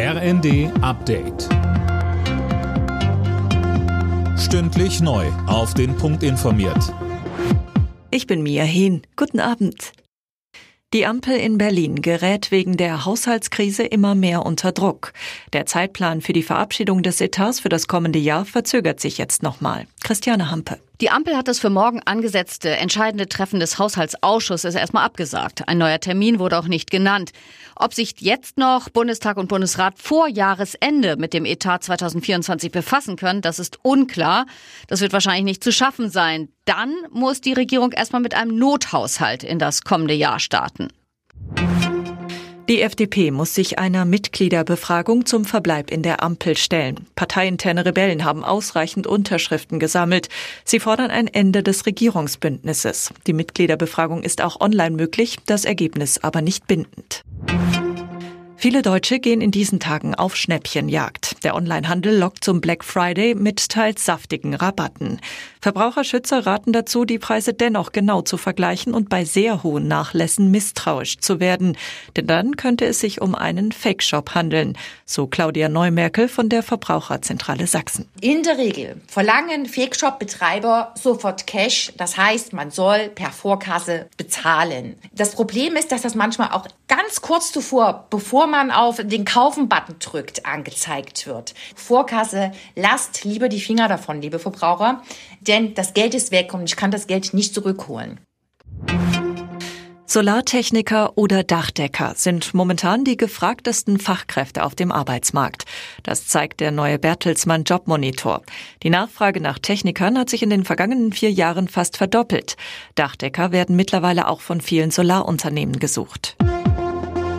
RND Update. Stündlich neu. Auf den Punkt informiert. Ich bin Mia Hehn. Guten Abend. Die Ampel in Berlin gerät wegen der Haushaltskrise immer mehr unter Druck. Der Zeitplan für die Verabschiedung des Etats für das kommende Jahr verzögert sich jetzt nochmal. Christiane Hampe. Die Ampel hat das für morgen angesetzte entscheidende Treffen des Haushaltsausschusses erstmal abgesagt. Ein neuer Termin wurde auch nicht genannt. Ob sich jetzt noch Bundestag und Bundesrat vor Jahresende mit dem Etat 2024 befassen können, das ist unklar. Das wird wahrscheinlich nicht zu schaffen sein. Dann muss die Regierung erstmal mit einem Nothaushalt in das kommende Jahr starten. Die FDP muss sich einer Mitgliederbefragung zum Verbleib in der Ampel stellen. Parteiinterne Rebellen haben ausreichend Unterschriften gesammelt. Sie fordern ein Ende des Regierungsbündnisses. Die Mitgliederbefragung ist auch online möglich, das Ergebnis aber nicht bindend. Viele Deutsche gehen in diesen Tagen auf Schnäppchenjagd. Der Onlinehandel lockt zum Black Friday mit teils saftigen Rabatten. Verbraucherschützer raten dazu, die Preise dennoch genau zu vergleichen und bei sehr hohen Nachlässen misstrauisch zu werden. Denn dann könnte es sich um einen Fake-Shop handeln, so Claudia Neumerkel von der Verbraucherzentrale Sachsen. In der Regel verlangen Fake-Shop-Betreiber sofort Cash. Das heißt, man soll per Vorkasse bezahlen. Das Problem ist, dass das manchmal auch ganz kurz zuvor, bevor man auf den Kaufen-Button drückt, angezeigt wird. Vorkasse, lasst lieber die Finger davon, liebe Verbraucher, denn das Geld ist weg und ich kann das Geld nicht zurückholen. Solartechniker oder Dachdecker sind momentan die gefragtesten Fachkräfte auf dem Arbeitsmarkt. Das zeigt der neue Bertelsmann Jobmonitor. Die Nachfrage nach Technikern hat sich in den vergangenen vier Jahren fast verdoppelt. Dachdecker werden mittlerweile auch von vielen Solarunternehmen gesucht.